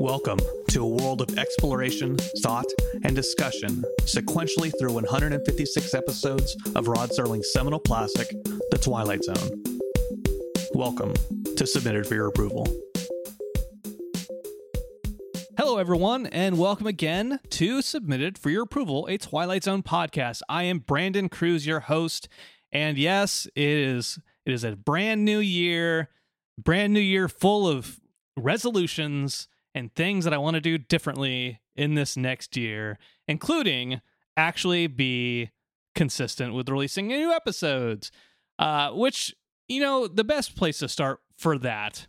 Welcome to a world of exploration, thought, and discussion, sequentially through 156 episodes of Rod Serling's seminal classic, The Twilight Zone. Welcome to Submitted for Your Approval. Hello, everyone, and welcome again to Submitted for Your Approval, a Twilight Zone podcast. I am Brandon Cruz, your host, and yes, it is it is a brand new year, brand new year full of resolutions and things that I want to do differently in this next year, including actually be consistent with releasing new episodes. Uh, which, you know, the best place to start for that,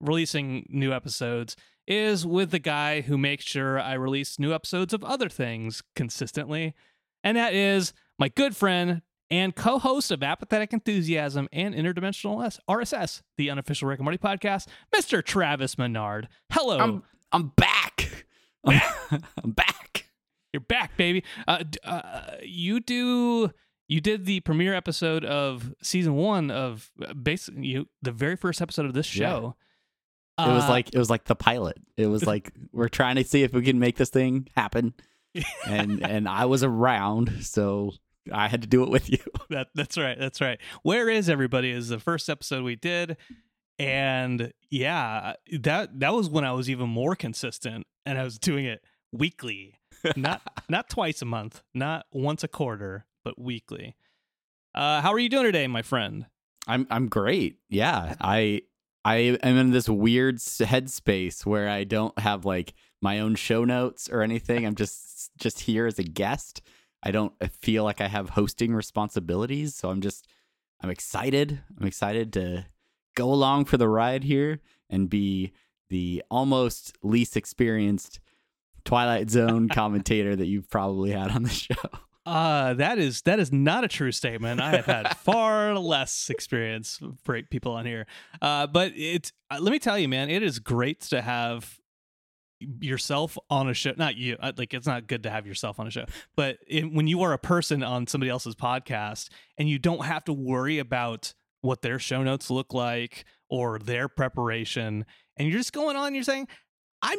releasing new episodes, is with the guy who makes sure I release new episodes of other things consistently. And that is my good friend and co-host of Apathetic Enthusiasm and Interdimensional RSS, the unofficial Rick and Morty podcast, Mr. Travis Menard. Hello. I'm I'm back. I'm, I'm back. You're back, baby. Uh, uh, you do. You did the premiere episode of season one of uh, basically you the very first episode of this show. Yeah. It was uh, like it was like the pilot. It was like we're trying to see if we can make this thing happen, and and I was around, so I had to do it with you. That that's right. That's right. Where is everybody? Is the first episode we did, and yeah, that that was when I was even more consistent, and I was doing it weekly, not not twice a month, not once a quarter, but weekly. Uh, how are you doing today, my friend? I'm I'm great. Yeah, I I am in this weird headspace where I don't have like my own show notes or anything. I'm just just here as a guest I don't feel like I have hosting responsibilities, so I'm just I'm excited. I'm excited to go along for the ride here and be the almost least experienced Twilight Zone commentator that you've probably had on the show. Uh, that is that is not a true statement. I have had far less experience for people on here. Uh, but it's uh, let me tell you, man, it is great to have yourself on a show not you uh, like it's not good to have yourself on a show but it, when you are a person on somebody else's podcast and you don't have to worry about what their show notes look like or their preparation and you're just going on you're saying i'm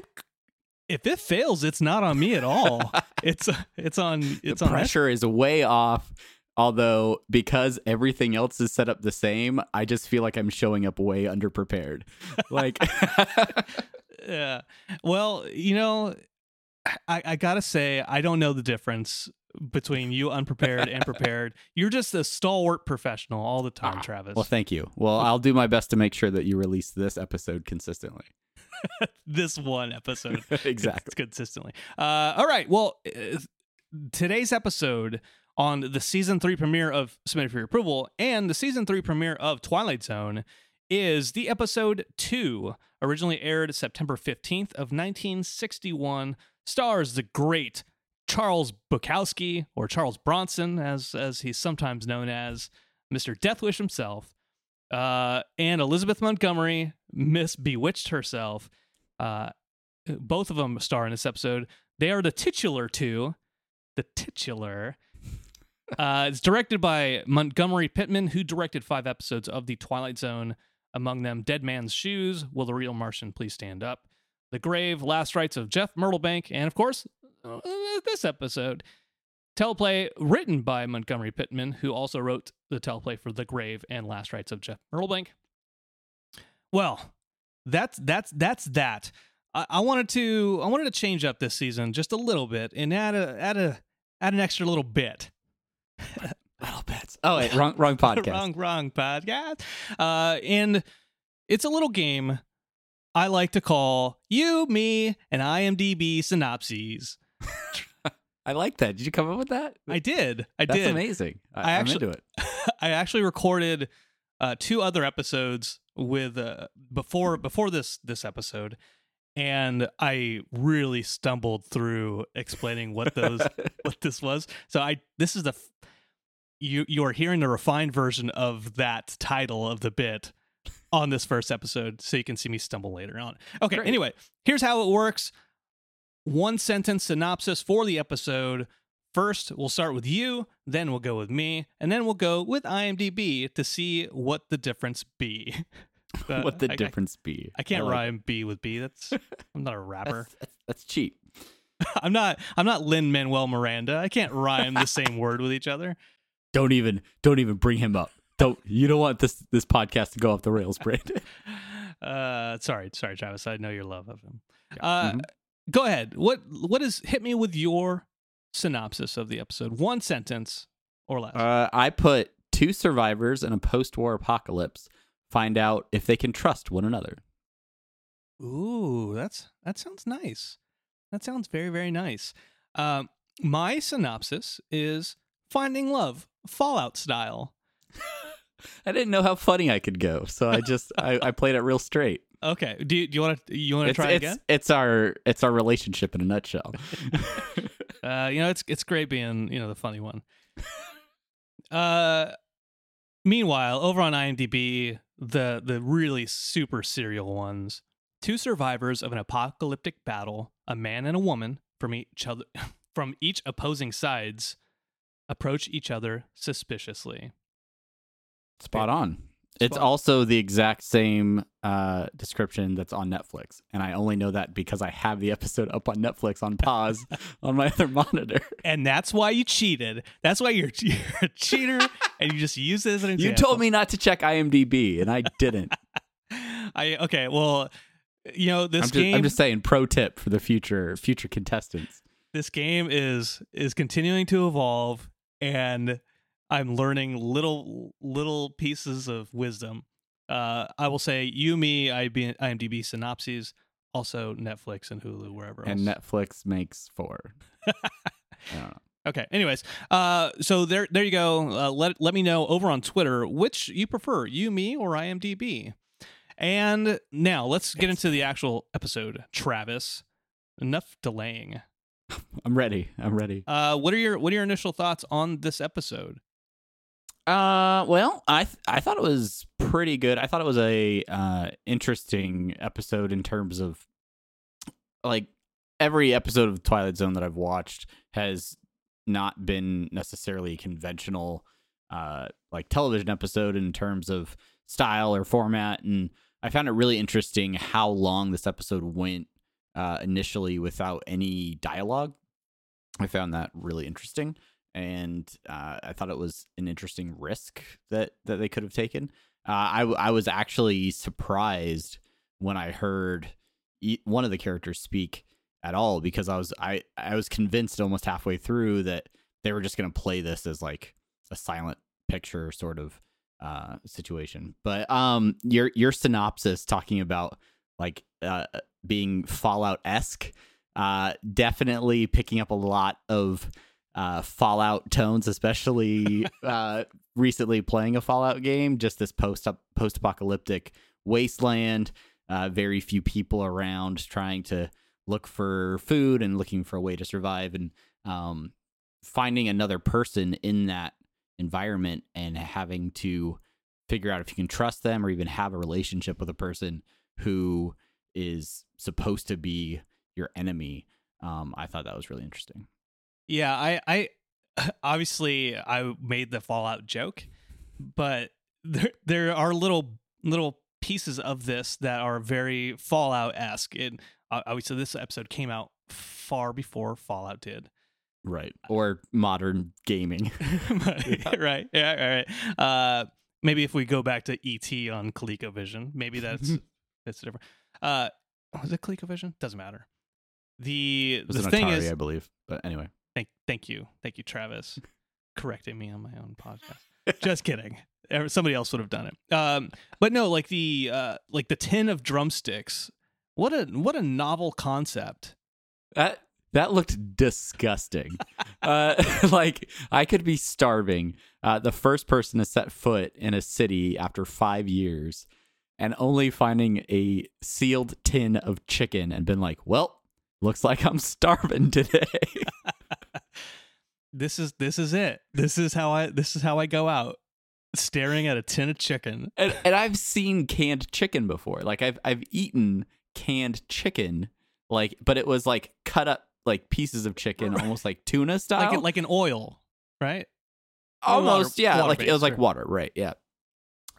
if it fails it's not on me at all. It's it's on it's the on pressure is way off although because everything else is set up the same i just feel like i'm showing up way underprepared. Like yeah. Well, you know, I, I gotta say, I don't know the difference between you unprepared and prepared. You're just a stalwart professional all the time, ah, Travis. Well, thank you. Well, I'll do my best to make sure that you release this episode consistently. this one episode exactly consistently. Uh, all right. Well, uh, today's episode on the season three premiere of Submitted for Your Approval and the season three premiere of Twilight Zone is the episode two, originally aired September 15th of 1961, stars the great Charles Bukowski, or Charles Bronson, as as he's sometimes known as, Mr. Deathwish himself, uh, and Elizabeth Montgomery, Miss Bewitched herself. Uh, both of them star in this episode. They are the titular two, the titular. Uh, it's directed by Montgomery Pittman, who directed five episodes of The Twilight Zone among them Dead Man's Shoes, Will the Real Martian Please Stand Up, The Grave, Last Rites of Jeff Myrtlebank, and of course, uh, this episode. Teleplay written by Montgomery Pittman, who also wrote the teleplay for The Grave and Last Rites of Jeff Myrtlebank. Well, that's that's that's that. I, I wanted to I wanted to change up this season just a little bit and add a add a add an extra little bit. Little bits. Oh wait, wrong wrong podcast. wrong wrong podcast. Uh, and it's a little game I like to call you, me, and IMDb synopses. I like that. Did you come up with that? I did. I That's did. That's amazing. I, I actually, into it. I actually recorded uh, two other episodes with uh, before before this this episode, and I really stumbled through explaining what those what this was. So I this is the you you are hearing the refined version of that title of the bit on this first episode, so you can see me stumble later on. Okay, Great. anyway, here's how it works. One sentence synopsis for the episode. First, we'll start with you, then we'll go with me, and then we'll go with IMDb to see what the difference be. Uh, what the I- I- difference be? I can't like- rhyme B with B. That's I'm not a rapper. That's, that's, that's cheap. I'm not I'm not Lin Manuel Miranda. I can't rhyme the same word with each other. Don't even don't even bring him up. Don't you don't want this this podcast to go off the rails, Brandon. Uh, sorry, sorry, Travis. I know your love of him. Uh, Mhm. go ahead. What what is hit me with your synopsis of the episode? One sentence or less. Uh, I put two survivors in a post-war apocalypse find out if they can trust one another. Ooh, that's that sounds nice. That sounds very very nice. Um, my synopsis is finding love, Fallout style. I didn't know how funny I could go, so I just I, I played it real straight. Okay. Do you, do you want to you want to try it's, again? it's our it's our relationship in a nutshell. Uh, you know, it's it's great being you know the funny one. Uh, meanwhile, over on IMDb, the the really super serial ones, two survivors of an apocalyptic battle, a man and a woman from each other from each opposing sides, approach each other suspiciously. Spot on. It's on. also the exact same uh, description that's on Netflix, and I only know that because I have the episode up on Netflix on pause on my other monitor. And that's why you cheated. That's why you're, you're a cheater, and you just use it as an You told me not to check IMDb, and I didn't. I okay. Well, you know this I'm just, game. I'm just saying, pro tip for the future future contestants. this game is is continuing to evolve and i'm learning little little pieces of wisdom. Uh i will say you me IB, imdb synopses also netflix and hulu wherever else. And Netflix makes four. I don't know. okay anyways uh so there there you go. Uh, let let me know over on twitter which you prefer you me or imdb. And now let's get into the actual episode travis. Enough delaying I'm ready. I'm ready. uh what are your what are your initial thoughts on this episode Uh, well, I th- I thought it was pretty good. I thought it was a uh interesting episode in terms of like every episode of Twilight Zone that I've watched has not been necessarily conventional uh like television episode in terms of style or format and I found it really interesting how long this episode went uh initially without any dialogue. I found that really interesting and uh, I thought it was an interesting risk that that they could have taken. Uh, I I was actually surprised when I heard one of the characters speak at all because I was I I was convinced almost halfway through that they were just going to play this as like a silent picture sort of uh situation. But um your your synopsis talking about like uh being Fallout esque uh definitely picking up a lot of uh, Fallout tones, especially uh, recently playing a Fallout game. Just this post post apocalyptic wasteland, uh, very few people around, trying to look for food and looking for a way to survive, and um, finding another person in that environment and having to figure out if you can trust them or even have a relationship with a person who is supposed to be your enemy. Um, I thought that was really interesting. Yeah, I, I obviously I made the Fallout joke, but there there are little little pieces of this that are very Fallout esque. And uh, obviously, this episode came out far before Fallout did. Right. Or modern gaming. right. Yeah. All right. Uh, maybe if we go back to ET on ColecoVision, maybe that's that's different. Uh, was it ColecoVision? Doesn't matter. The the thing Atari, is, I believe. But anyway. Thank, thank you, thank you, Travis, correcting me on my own podcast. Just kidding. Somebody else would have done it. Um, but no, like the uh, like the tin of drumsticks. What a what a novel concept. That that looked disgusting. uh, like I could be starving. Uh, the first person to set foot in a city after five years, and only finding a sealed tin of chicken, and been like, "Well, looks like I'm starving today." This is this is it. This is how I this is how I go out, staring at a tin of chicken. and, and I've seen canned chicken before. Like I've I've eaten canned chicken, like, but it was like cut up like pieces of chicken, Right. almost like tuna style. like like an oil, right? almost water- yeah water like it was like water right yeah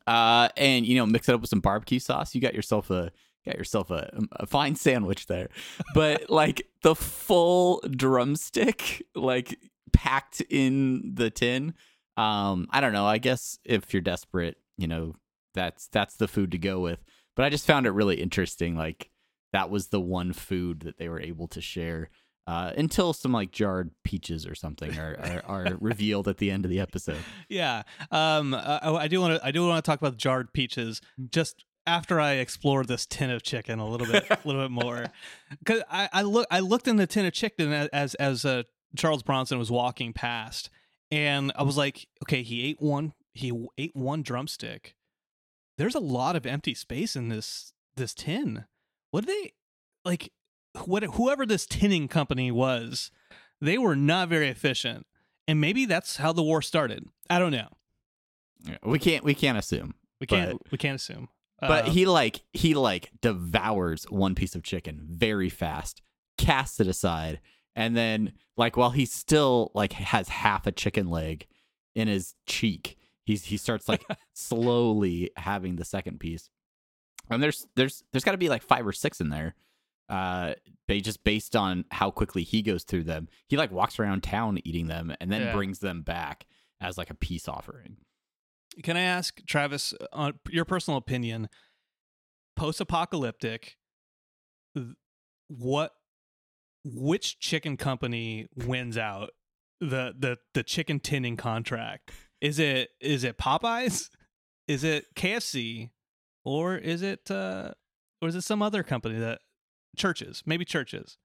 Uh, and you know, mix it up with some barbecue sauce. You got yourself a got yourself a, a fine sandwich there. But like the full drumstick, like packed in the tin. Um, I don't know. I guess if you're desperate, you know, that's that's the food to go with. But I just found it really interesting. Like that was the one food that they were able to share uh, until some like jarred peaches or something are, are, are revealed at the end of the episode. Yeah. Um. I, I do want to. I do want to talk about the jarred peaches. Just after I explored this tin of chicken a little bit, a little bit more, because I, I look. I looked in the tin of chicken as as uh, Charles Bronson was walking past, and I was like, okay, he ate one. He ate one drumstick. There's a lot of empty space in this this tin. What did they like? What whoever this tinning company was, they were not very efficient, and maybe that's how the war started. I don't know. We can't we can't assume. We can't we can't assume. But Uh, he like he like devours one piece of chicken very fast, casts it aside, and then like while he still like has half a chicken leg in his cheek, he's he starts like slowly having the second piece. And there's there's there's got to be like five or six in there. Uh, they just based on how quickly he goes through them. He like walks around town eating them and then Yeah. brings them back as like a peace offering. Can I ask Travis on your personal opinion? Post-apocalyptic, what which chicken company wins out the the the chicken tinning contract? Is it is it Popeyes? Is it KFC? Or is it uh or is it some other company that Church's, maybe Church's?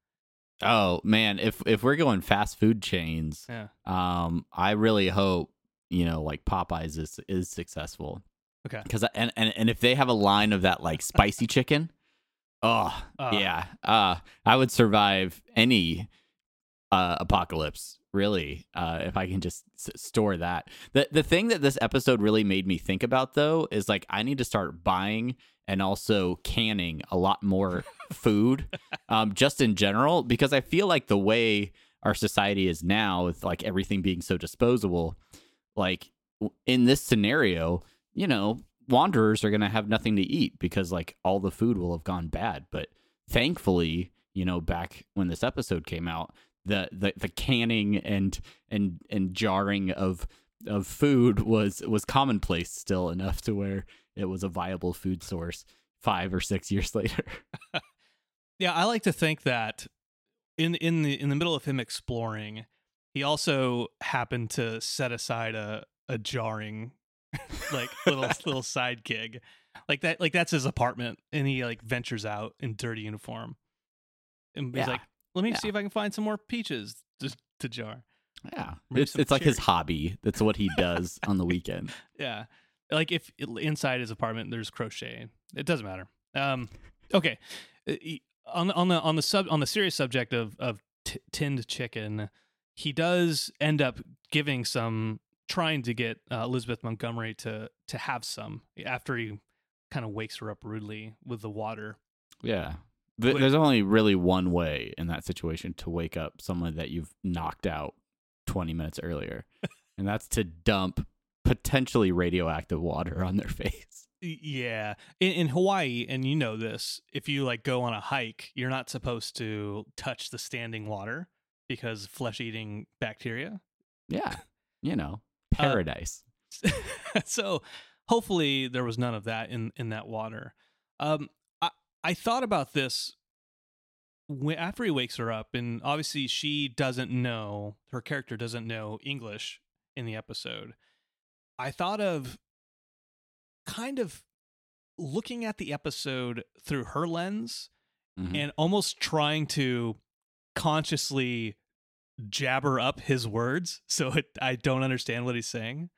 Oh man, if if we're going fast food chains, Yeah. um, I really hope you know like Popeyes is is successful. Okay. Because and, and and if they have a line of that like spicy chicken, oh Uh. yeah, uh, I would survive any uh apocalypse really uh if i can just s- store that the the thing that this episode really made me think about though is like i need to start buying and also canning a lot more food um just in general because i feel like the way our society is now with like everything being so disposable like in this scenario you know wanderers are going to have nothing to eat because like all the food will have gone bad. But thankfully you know back when this episode came out the the, the canning and and and jarring of of food was was commonplace still enough to where it was a viable food source 5 or 6 years later Yeah, I like to think that in in the in the middle of him exploring, he also happened to set aside a a jarring like little little side gig. Like that like that's his apartment and he like ventures out in dirty uniform. And he's Yeah. like, "Let me Yeah. see if I can find some more peaches to, to jar." yeah Maybe it's it's like his hobby that's what he does on the weekend Yeah. Like if inside his apartment there's crochet. It doesn't matter. Um okay. Uh, On the on the on the sub on the serious subject of of t- tinned chicken, he does end up giving some trying to get uh, Elizabeth Montgomery to to have some after he kind of wakes her up rudely with the water. Yeah. Th-. There's only really one way in that situation to wake up someone that you've knocked out 20 minutes earlier, and that's to dump potentially radioactive water on their face. Yeah, in, in Hawaii, and you know this, if you like go on a hike, you're not supposed to touch the standing water because flesh-eating bacteria. Yeah. You know, Uh, paradise. so hopefully there was none of that in in that water. Um, I I thought about this when, after he wakes her up, and obviously she doesn't know her character doesn't know English in the episode. I thought of kind of looking at the episode through her lens Mhm. and almost trying to consciously jabber up his words so it, I don't understand what he's saying.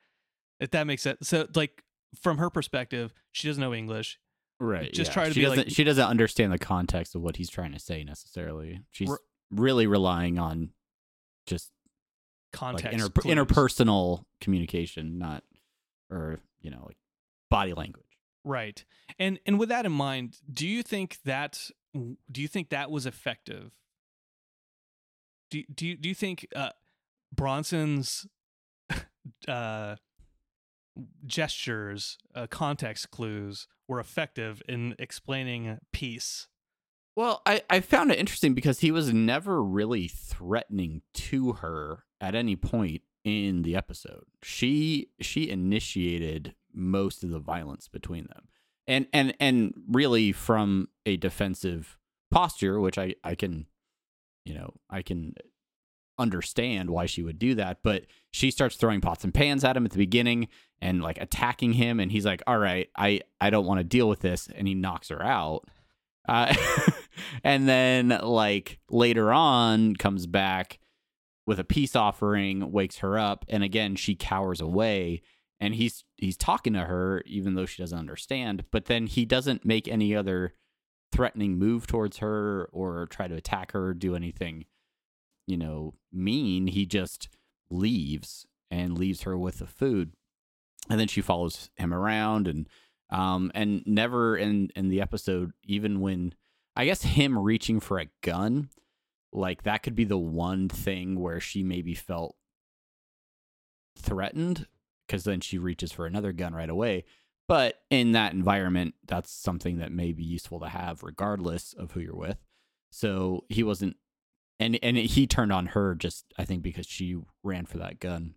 If that makes sense. So like from her perspective, she doesn't know English. right. just yeah. try to she be doesn't, like- she doesn't understand the context of what he's trying to say necessarily. She's R- really relying on just Context. like inter- interpersonal communication, not or you know like body language. Right. And and with that in mind, do you think that do you think that was effective? Do do you, do you think uh Bronson's uh gestures, uh, context clues were effective in explaining peace. Well, I, I found it interesting because he was never really threatening to her at any point in the episode. She she initiated most of the violence between them. And and and really from a defensive posture, which I I can you know, I can understand why she would do that, but she starts throwing pots and pans at him at the beginning and like attacking him and he's like, "All right, I I don't want to deal with this." And he knocks her out. Uh, and then like later on comes back with a peace offering, wakes her up, and again she cowers away and he's he's talking to her even though she doesn't understand, but then he doesn't make any other threatening move towards her or try to attack her or do anything you know, mean. He just leaves and leaves her with the food. And then she follows him around and um and never in in the episode even when I guess him reaching for a gun like that could be the one thing where she maybe felt threatened because then she reaches for another gun right away. But in that environment, that's something that may be useful to have regardless of who you're with. So he wasn't and and he turned on her just I think because she ran for that gun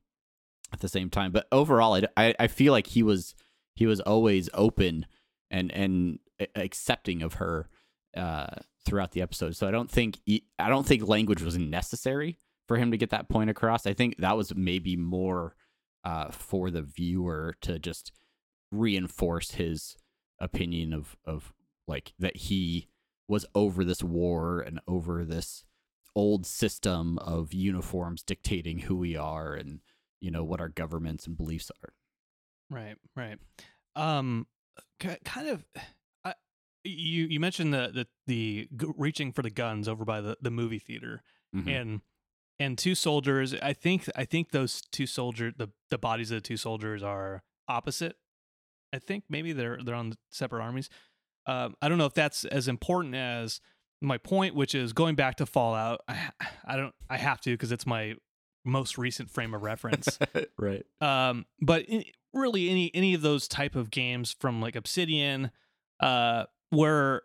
at the same time. But overall, I I feel like he was he was always open and and accepting of her uh, throughout the episode. So I don't think I don't think language was necessary for him to get that point across. I think that was maybe more uh, for the viewer to just reinforce his opinion of of like that he was over this war and over this old system of uniforms dictating who we are and you know what our governments and beliefs are right right um kind of you you mentioned the the the reaching for the guns over by the the movie theater mm-hmm. and and two soldiers i think i think those two soldiers the the bodies of the two soldiers are opposite i think maybe they're they're on separate armies um, i don't know if that's as important as my point, which is going back to Fallout. I, I don't. I have to because it's my most recent frame of reference. right. Um, but in, really, any any of those type of games from like Obsidian, uh, where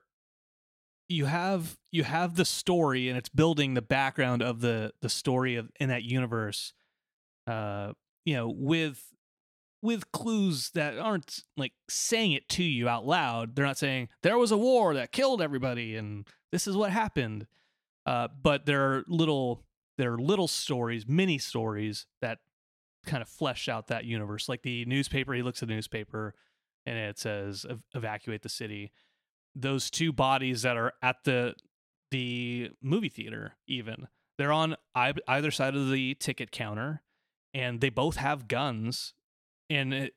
you have you have the story and it's building the background of the the story of in that universe. Uh, you know, with with clues that aren't like saying it to you out loud. They're not saying there was a war that killed everybody and this is what happened. Uh, but there are little there are little stories, mini stories that kind of flesh out that universe. Like the newspaper, he looks at the newspaper and it says evacuate the city. Those two bodies that are at the the movie theater, even they're on either side of the ticket counter, and they both have guns. And it,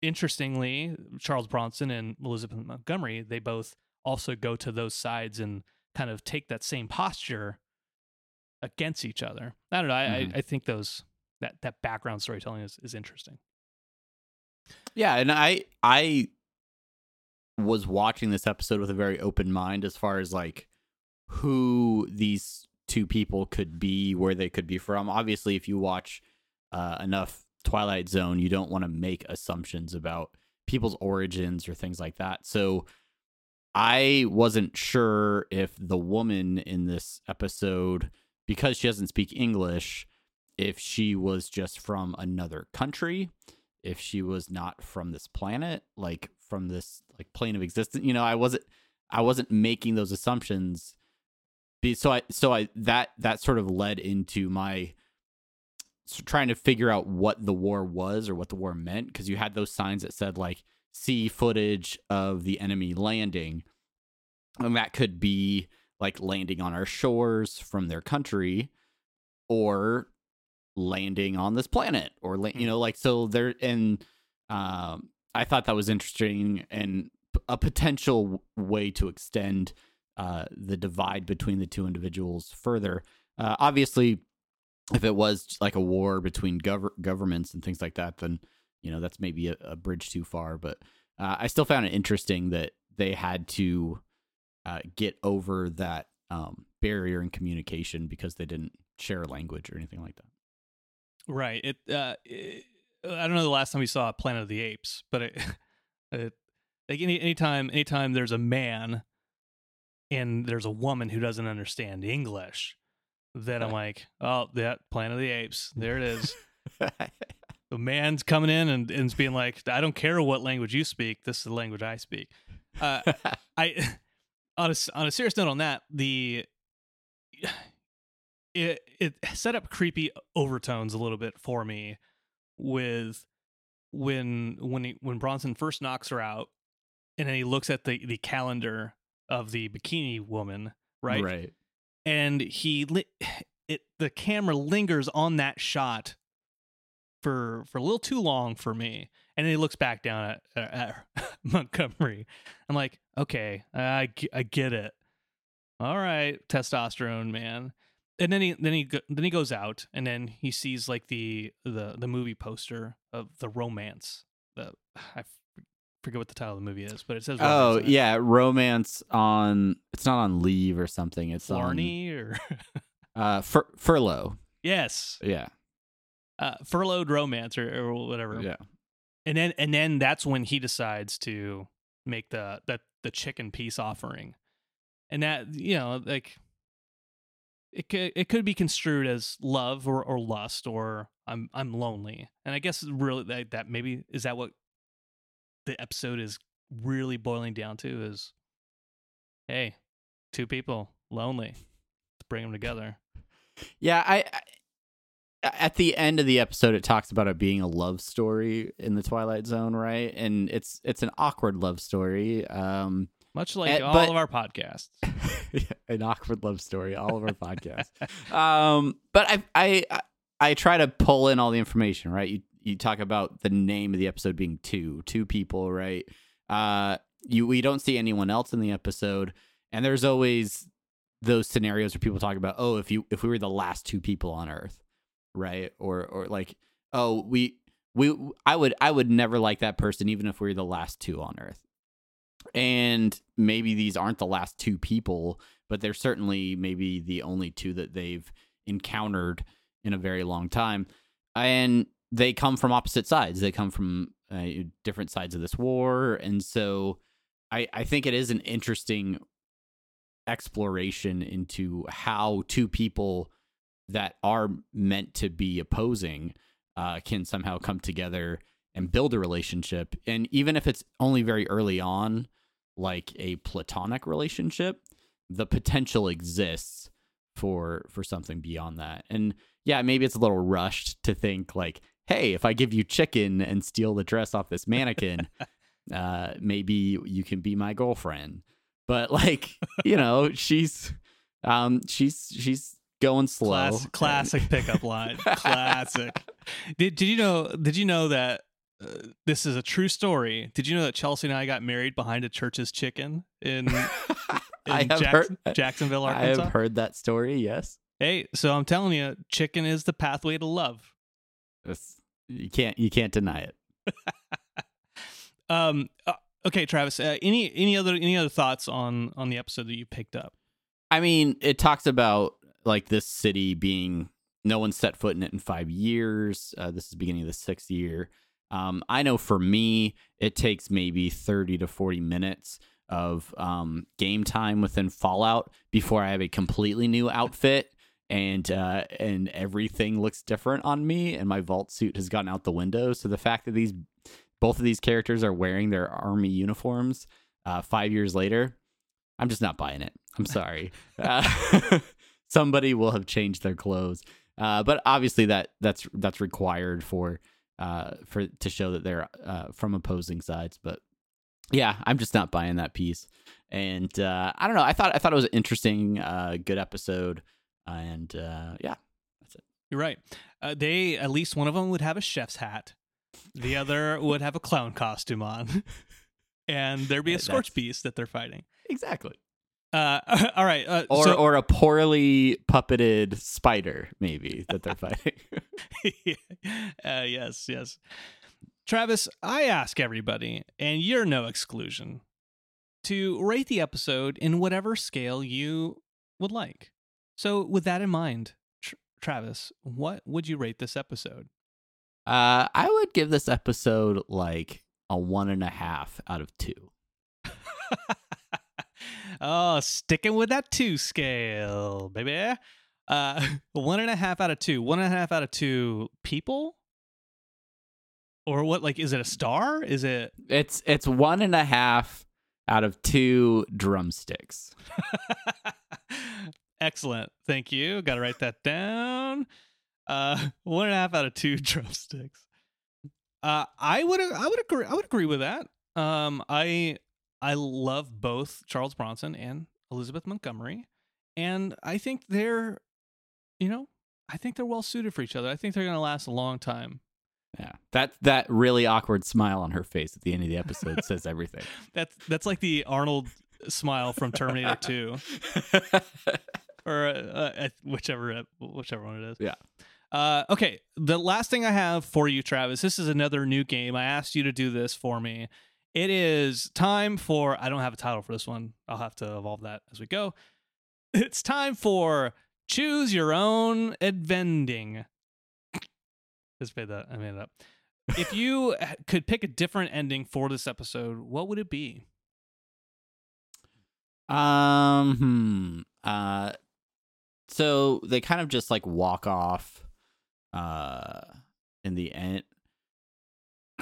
interestingly, Charles Bronson and Elizabeth Montgomery, they both also go to those sides and kind of take that same posture against each other. I don't know. I, mm-hmm. I, I, think those that that background storytelling is, is interesting. Yeah, and I I was watching this episode with a very open mind as far as like who these two people could be, where they could be from. Obviously, if you watch uh, enough Twilight Zone, you don't want to make assumptions about people's origins or things like that. So I wasn't sure if the woman in this episode, because she doesn't speak English, if she was just from another country, if she was not from this planet, like from this like plane of existence. You know, I wasn't I wasn't making those assumptions. So I so I that that sort of led into my trying to figure out what the war was or what the war meant because you had those signs that said like see footage of the enemy landing. And that could be like landing on our shores from their country or landing on this planet or you hmm. know like so there and um i thought that was interesting and a potential way to extend uh the divide between the two individuals further. Uh obviously if it was like a war between gov- governments and things like that then you know that's maybe a, a bridge too far but uh, i still found it interesting that they had to uh, get over that um, barrier in communication because they didn't share language or anything like that. Right it, uh, it I don't know the last time we saw Planet of the Apes, but it, it like any anytime anytime there's a man and there's a woman who doesn't understand English, then I'm like, oh, that Planet of the Apes, there it is. the man's coming in and and being like, I don't care what language you speak, this is the language I speak. Uh, I on a on a serious note on that, the it it set up creepy overtones a little bit for me with when when he, when Bronson first knocks her out, and then he looks at the the calendar of the bikini woman, right? Right. And he li- it the camera lingers on that shot for for a little too long for me, and then he looks back down at, at Montgomery. I'm like, okay, I I get it. All right, testosterone man. And then he then he then he goes out and then he sees like the the the movie poster of the romance. The i forget what the title of the movie is, but it says Oh romance in it. yeah, romance on. It's not on leave or something. It's Flarney or on uh fur, furlough. yes, Yeah. uh, furloughed romance or, or whatever. Yeah. and then and then that's when he decides to make the the the chicken peace offering and that you know like it could it could be construed as love or, or lust or i'm i'm lonely and i guess really that, that maybe is that what the episode is really boiling down to is hey two people lonely let's bring them together Yeah, I, I at the end of the episode it talks about it being a love story in the Twilight Zone, right? And it's it's an awkward love story. Um much like Eh, all but- of our podcasts an awkward love story, all of our podcasts. Um but I I I- I try to pull in all the information, right? You you talk about the name of the episode being two, two people, right? Uh you we don't see anyone else in the episode and there's always those scenarios where people talk about, "Oh, if you if we were the last two people on earth." right or or like oh we we i would i would never like that person even if we were the last two on earth and maybe these aren't the last two people but they're certainly maybe the only two that they've encountered in a very long time. And they come from opposite sides. They come from uh, different sides of this war. And so i i think it is an interesting exploration into how two people that are meant to be opposing uh, can somehow come together and build a relationship. And even if it's only very early on, like a platonic relationship, the potential exists for for something beyond that. And yeah, maybe it's a little rushed to think like, hey, if I give you chicken and steal the dress off this mannequin, uh, maybe you can be my girlfriend. But like, you know, she's um she's she's going slow. Class, classic pickup line. classic. Did Did you know? Did you know that uh, this is a true story? Did you know that Chelsea and I got married behind a church's chicken in, in I have Jack- heard Jacksonville, Arkansas? I have heard that story. Yes, Hey, so I'm telling you, chicken is the pathway to love. It's- you can't you can't deny it. Um. uh, okay, Travis. Uh, any any other any other thoughts on on the episode that you picked up? I mean, it talks about like this city being no one set foot in it in five years. Uh, this is beginning of the sixth year. Um, I know for me, it takes maybe thirty to forty minutes of um, game time within Fallout before I have a completely new outfit and uh, and everything looks different on me, and my vault suit has gotten out the window. So the fact that these both of these characters are wearing their army uniforms uh, five years later, I'm just not buying it. I'm sorry. Uh, somebody will have changed their clothes, uh, but obviously that that's that's required for uh, for to show that they're uh, from opposing sides. But yeah, I'm just not buying that piece. And uh, I don't know. I thought I thought it was an interesting, uh, good episode. And uh, yeah, that's it. You're right. Uh, they at least one of them would have a chef's hat. The other would have a clown costume on, and there'd be a Scorchbeast that they're fighting. exactly. Uh, all right. Uh, Or so, or a poorly puppeted spider, maybe that they're fighting. uh, yes, yes. Travis, I ask everybody, and you're no exclusion, to rate the episode in whatever scale you would like. So, with that in mind, Tr- Travis, what would you rate this episode? Uh, I would give this episode like a one and a half out of two. oh, sticking with that two scale, baby. Uh, one and a half out of two. One and a half out of two people, or what? Like, is it a star? Is it? It's it's one and a half out of two drumsticks. Excellent. Thank you. Got to write that down. Uh, one and a half out of two drumsticks. Uh, I would I would agree I would agree with that. Um, I I love both Charles Bronson and Elizabeth Montgomery, and I think they're, you know, I think they're well suited for each other. I think they're going to last a long time. Yeah, that that really awkward smile on her face at the end of the episode says everything. That's that's like the Arnold smile from Terminator Two, or uh, uh, whichever whichever one it is. Yeah. Uh, okay, the last thing I have for you, Travis. This is another new game. I asked you to do this for me. It is time for. I don't have a title for this one. I'll have to evolve that as we go. It's time for choose your own advending. Just made that. I made it up. If you could pick a different ending for this episode, what would it be? Um. Hmm. Uh. So they kind of just like walk off. Uh. In the end.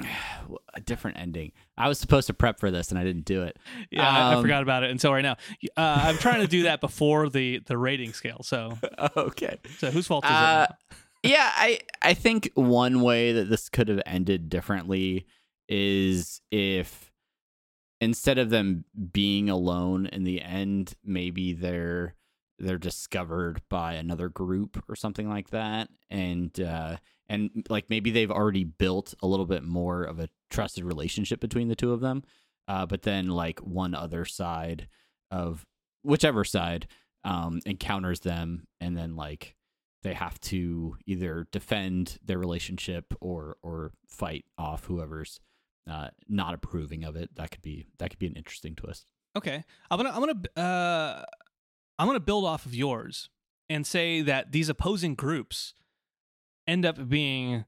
A different ending. I was supposed to prep for this and I didn't do it. Yeah, I, I Um, forgot about it until right now. Uh, I'm trying to do that before the the rating scale. So, okay. so whose fault is Uh, it? now? yeah, I I think one way that this could have ended differently is if instead of them being alone in the end, maybe they're they're discovered by another group or something like that, and uh, and like maybe they've already built a little bit more of a trusted relationship between the two of them, uh, but then like one other side of whichever side um, encounters them, and then like they have to either defend their relationship or or fight off whoever's uh, not approving of it. That could be that could be an interesting twist. Okay, I'm gonna I'm gonna uh, I'm gonna build off of yours and say that these opposing groups end up being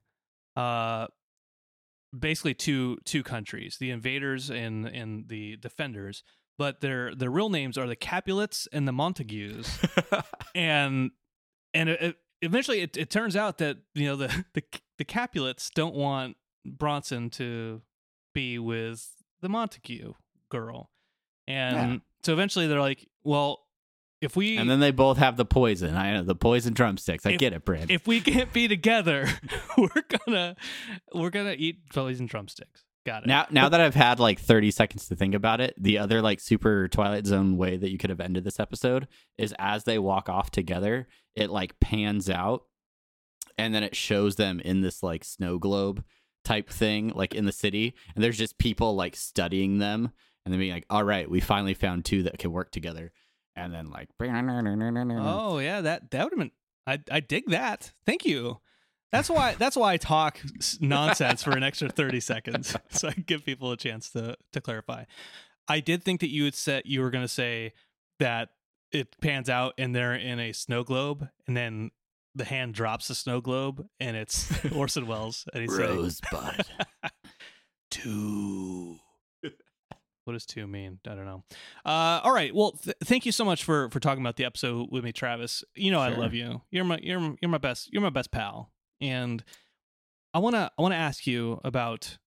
uh basically two two countries, the invaders and and the defenders, but their their real names are the Capulets and the Montagues. and and it, eventually it, it turns out that you know the, the the Capulets don't want Bronson to be with the Montague girl, and Yeah. so eventually they're like, well, if we and then they both have the poison. I know the poison drumsticks. I If- get it, Brand. if we can't be together, we're gonna we're gonna eat poison drumsticks. Got it. now, now that I've had like 30 seconds to think about it, the other like super Twilight Zone way that you could have ended this episode is as they walk off together, it like pans out and then it shows them in this like snow globe type thing, like in the city. And there's just people like studying them and then being like, all right, we finally found two that can work together. And then like, Oh yeah, that that would have been. I I dig that. Thank you. That's why that's why I talk nonsense for an extra thirty seconds, so I give people a chance to to clarify. I did think that you would say you were going to say that it pans out and they're in a snow globe, and then the hand drops the snow globe, and it's Orson Welles, and he's Rosebud. two. What does two mean? I don't know. Uh, all right. Well, th- thank you so much for for talking about the episode with me, Travis. You know I love you. You're my you're you're my best you're my best pal, and I wanna I wanna ask you about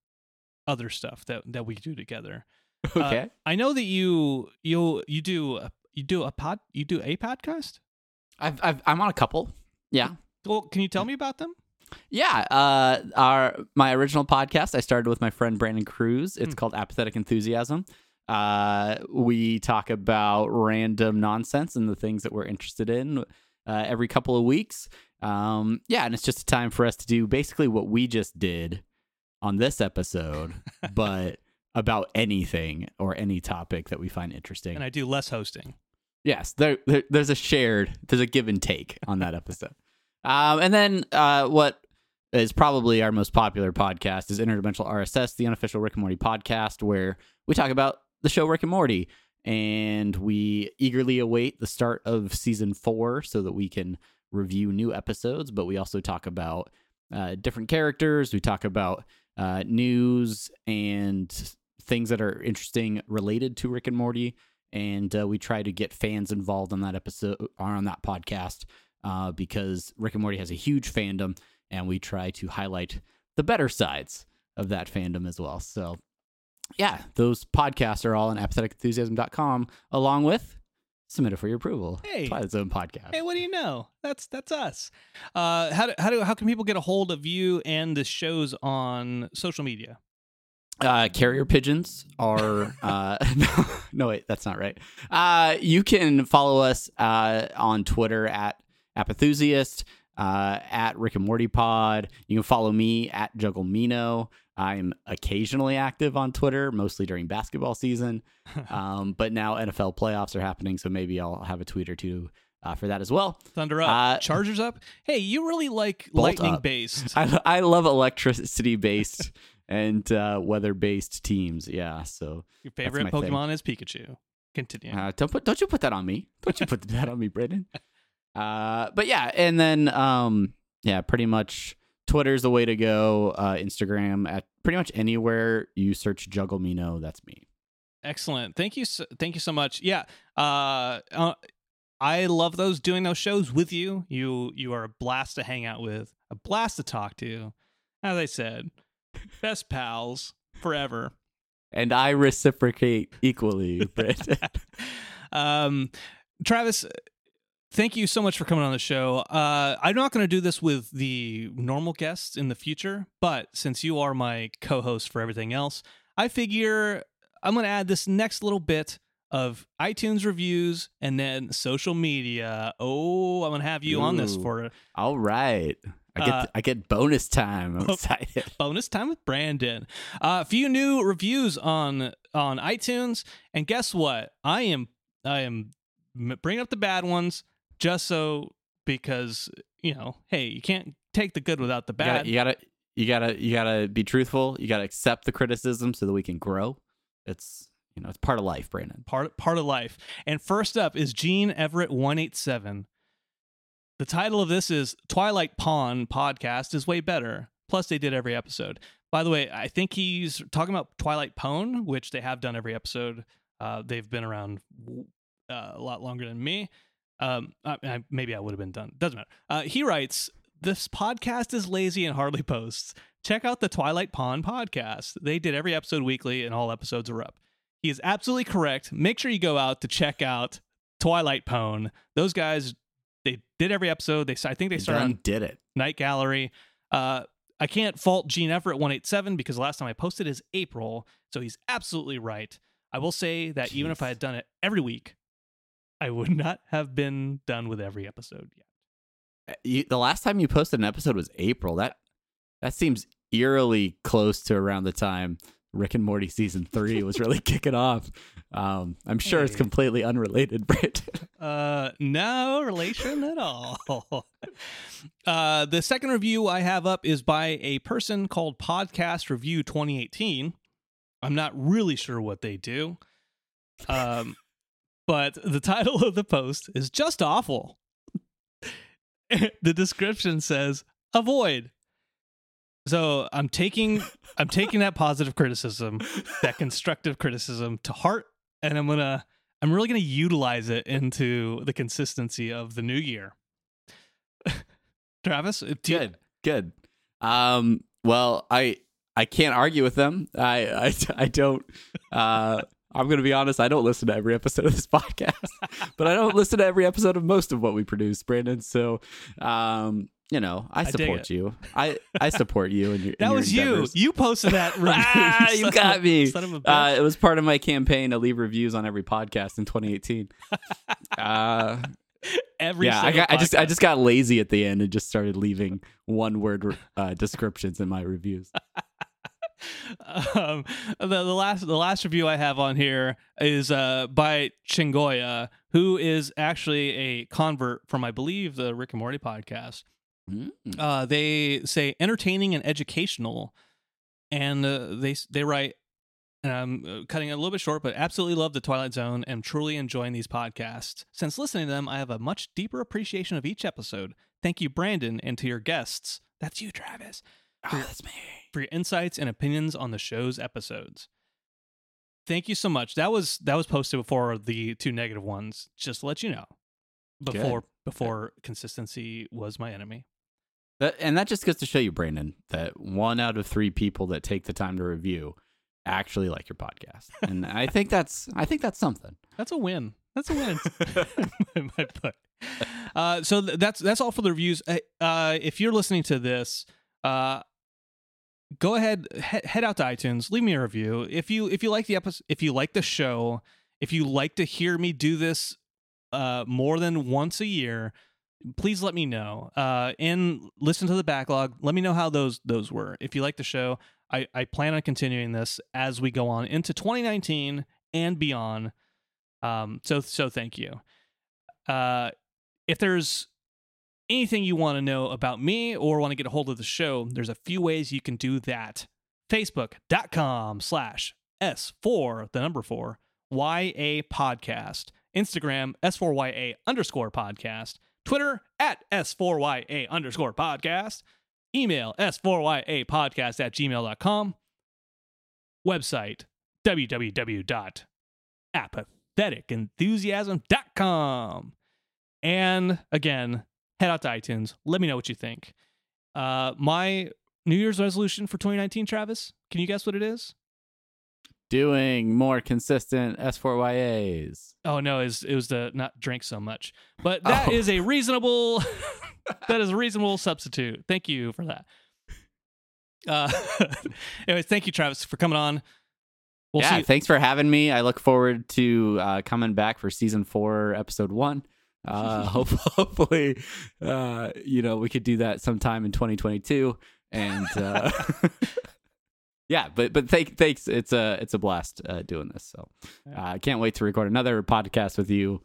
other stuff that that we do together. Uh, okay. I know that you you you do a, you do a pod you do a podcast. I've, I've, I'm on a couple. Yeah. Well, can you tell me about them? Yeah, uh, our my original podcast I started with my friend Brandon Cruz. It's Hmm. called Apathetic Enthusiasm. Uh, we talk about random nonsense and the things that we're interested in uh, every couple of weeks. Um, yeah, and it's just a time for us to do basically what we just did on this episode, but about anything or any topic that we find interesting. And I do less hosting. Yes, there, there there's a shared, there's a give and take on that episode. Um, and then uh, what is probably our most popular podcast is Interdimensional RSS, the unofficial Rick and Morty podcast, where we talk about the show Rick and Morty, and we eagerly await the start of season four so that we can review new episodes. But we also talk about uh, different characters. We talk about uh, news and things that are interesting related to Rick and Morty, and uh, we try to get fans involved on that episode or on that podcast uh, because Rick and Morty has a huge fandom, and we try to highlight the better sides of that fandom as well. So, yeah, those podcasts are all on apatheticenthusiasm.com, along with submitted for your approval. Hey. Twilight Zone podcast. Hey, what do you know? That's that's us. Uh, how do, how do how can people get a hold of you and the shows on social media? Uh, carrier pigeons are uh, no, no wait that's not right. Uh, you can follow us uh, on Twitter at apathusiast, uh, at Rick and Morty Pod. You can follow me at Jugglemino. I'm occasionally active on Twitter, mostly during basketball season. Um, but now NFL playoffs are happening, so maybe I'll have a tweet or two uh, for that as well. Thunder up, Uh, Chargers up. Hey, you really like lightning up. based. I, I love electricity based and uh, weather based teams. Yeah, so Your favorite my thing. Pokemon is Pikachu. Continue. Uh, don't put don't you put that on me. Don't you put that on me, Brandon. Uh, but yeah, and then um, yeah, pretty much Twitter's the way to go. Uh, Instagram at pretty much anywhere you search Juggle Me Jugglemino, that's me. Excellent. Thank you. So, thank you so much. Yeah. Uh, uh, I love those doing those shows with you. You you are a blast to hang out with, a blast to talk to. As I said, best pals forever. And I reciprocate equally, Brandon. um, Travis, thank you so much for coming on the show. Uh, I'm not going to do this with the normal guests in the future, but since you are my co-host for everything else, I figure I'm going to add this next little bit of iTunes reviews and then social media. Oh, I'm going to have you on this Ooh. for All right. I get Uh, I get bonus time. I'm excited. bonus time with Brandon. Uh, a few new reviews on on iTunes, and guess what? I am I am bringing up the bad ones just so because you know, hey, you can't take the good without the You gotta, bad. you gotta you gotta you gotta be truthful. You gotta accept the criticism so that we can grow. It's you know it's part of life, Brandon. Part part of life. And first up is Gene Everett one eight seven. The title of this is Twilight Pawn podcast is way better. Plus, they did every episode. By the way, I think he's talking about Twilight Pwn, which they have done every episode. Uh, they've been around uh, a lot longer than me. Um, I, I, maybe I would have been done. Doesn't matter. Uh, he writes, "This podcast is lazy and hardly posts. Check out the Twilight Pawn podcast. They did every episode weekly, and all episodes are up." He is absolutely correct. Make sure you go out to check out Twilight Pwn. Those guys, they did every episode. They I think they started on did it. Night Gallery. Uh, I can't fault Gene Everett 187 because the last time I posted is April, so he's absolutely right. I will say that even if I had done it every week, I would not have been done with every episode yet. Uh, You, the last time you posted an episode was April. That that seems eerily close to around the time Rick and Morty season three was really kicking off. Um, I'm sure it's completely unrelated, Brandon. Uh, no relation at all. uh, the second review I have up is by a person called Podcast Review 2018. I'm not really sure what they do. Um, but the title of the post is just awful. the description says avoid. So I'm taking I'm taking that positive criticism, that constructive criticism to heart, and I'm gonna I'm really gonna utilize it into the consistency of the new year. Travis, do you- good, good. Um, well, I I can't argue with them. I I, I don't. Uh, I'm gonna be honest. I don't listen to every episode of this podcast, but I don't listen to every episode of most of what we produce, Brandon. So, um, you know, I support it. you. I I support you and your. that was you. endeavors. You posted that review. Ah, you got me. Son of a Uh, it was part of my campaign to leave reviews on every podcast in 2018. uh, Every yeah, I got. I just. I just got lazy at the end and just started leaving one word uh, descriptions in my reviews. Um, the, the last the last review I have on here is uh, by Chingoya, who is actually a convert from I believe the Rick and Morty podcast. Mm. Uh, they say entertaining and educational, and uh, they they write. And I'm uh, cutting it a little bit short, but absolutely love the Twilight Zone and truly enjoying these podcasts. Since listening to them, I have a much deeper appreciation of each episode. Thank you, Brandon, and to your guests. That's you, Travis. Oh, that's me. For your insights and opinions on the show's episodes. Thank you so much. That was that was posted before the two negative ones. Just to let you know, before before consistency was my enemy. That, and that just goes to show you, Brandon, that one out of three people that take the time to review actually like your podcast, and I think that's I think that's something. That's a win. That's a win in my book. Uh, so th- that's that's all for the reviews. Uh, Uh, if you're listening to this, uh, go ahead he- head out to iTunes, leave me a review. If you if you like the episode, if you like the show, if you like to hear me do this uh, more than once a year, please let me know. Uh, and listen to the backlog. Let me know how those those were. If you like the show, I, I plan on continuing this as we go on into 2019 and beyond. Um, so so thank you. Uh, if there's anything you want to know about me or want to get a hold of the show, there's a few ways you can do that. Facebook.com slash S4, the number four, YA podcast. Instagram, S4YA underscore podcast. Twitter at S4YA underscore podcast. Email S4YA podcast at gmail.com. Website www.apatheticenthusiasm.com. And again, head out to iTunes. Let me know what you think. Uh, my New Year's resolution for 2019, Travis, can you guess what it is? Doing more consistent S4YAs. Oh no, is it was to not drink so much. But that is Oh. a reasonable that is a reasonable substitute. Thank you for that. Uh anyways, thank you, Travis, for coming on. We'll yeah, see thanks for having me. I look forward to uh, coming back for season four, episode one. Uh, hope, hopefully, uh, you know, we could do that sometime in 2022. And uh, yeah, but but thank, thanks. It's a it's a blast uh, doing this. So uh, I can't wait to record another podcast with you.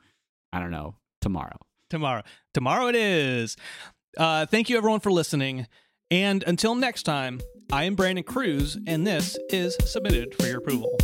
I don't know tomorrow. tomorrow. Tomorrow it is. Uh thank you everyone for listening. And until next time, I am Brandon Cruz, and this is submitted for your approval.